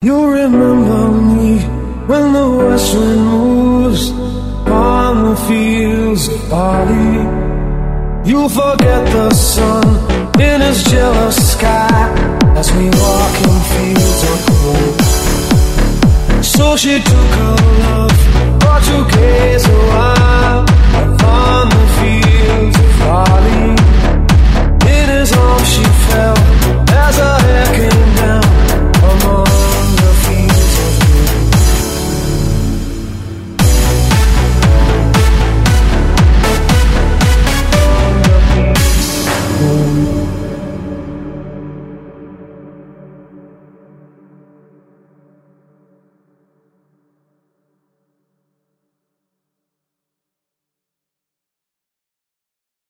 You remember me when the west wind moves on the fields of barley. You forget the sun in his jealous sky as we walk in fields of gold. So she took her love.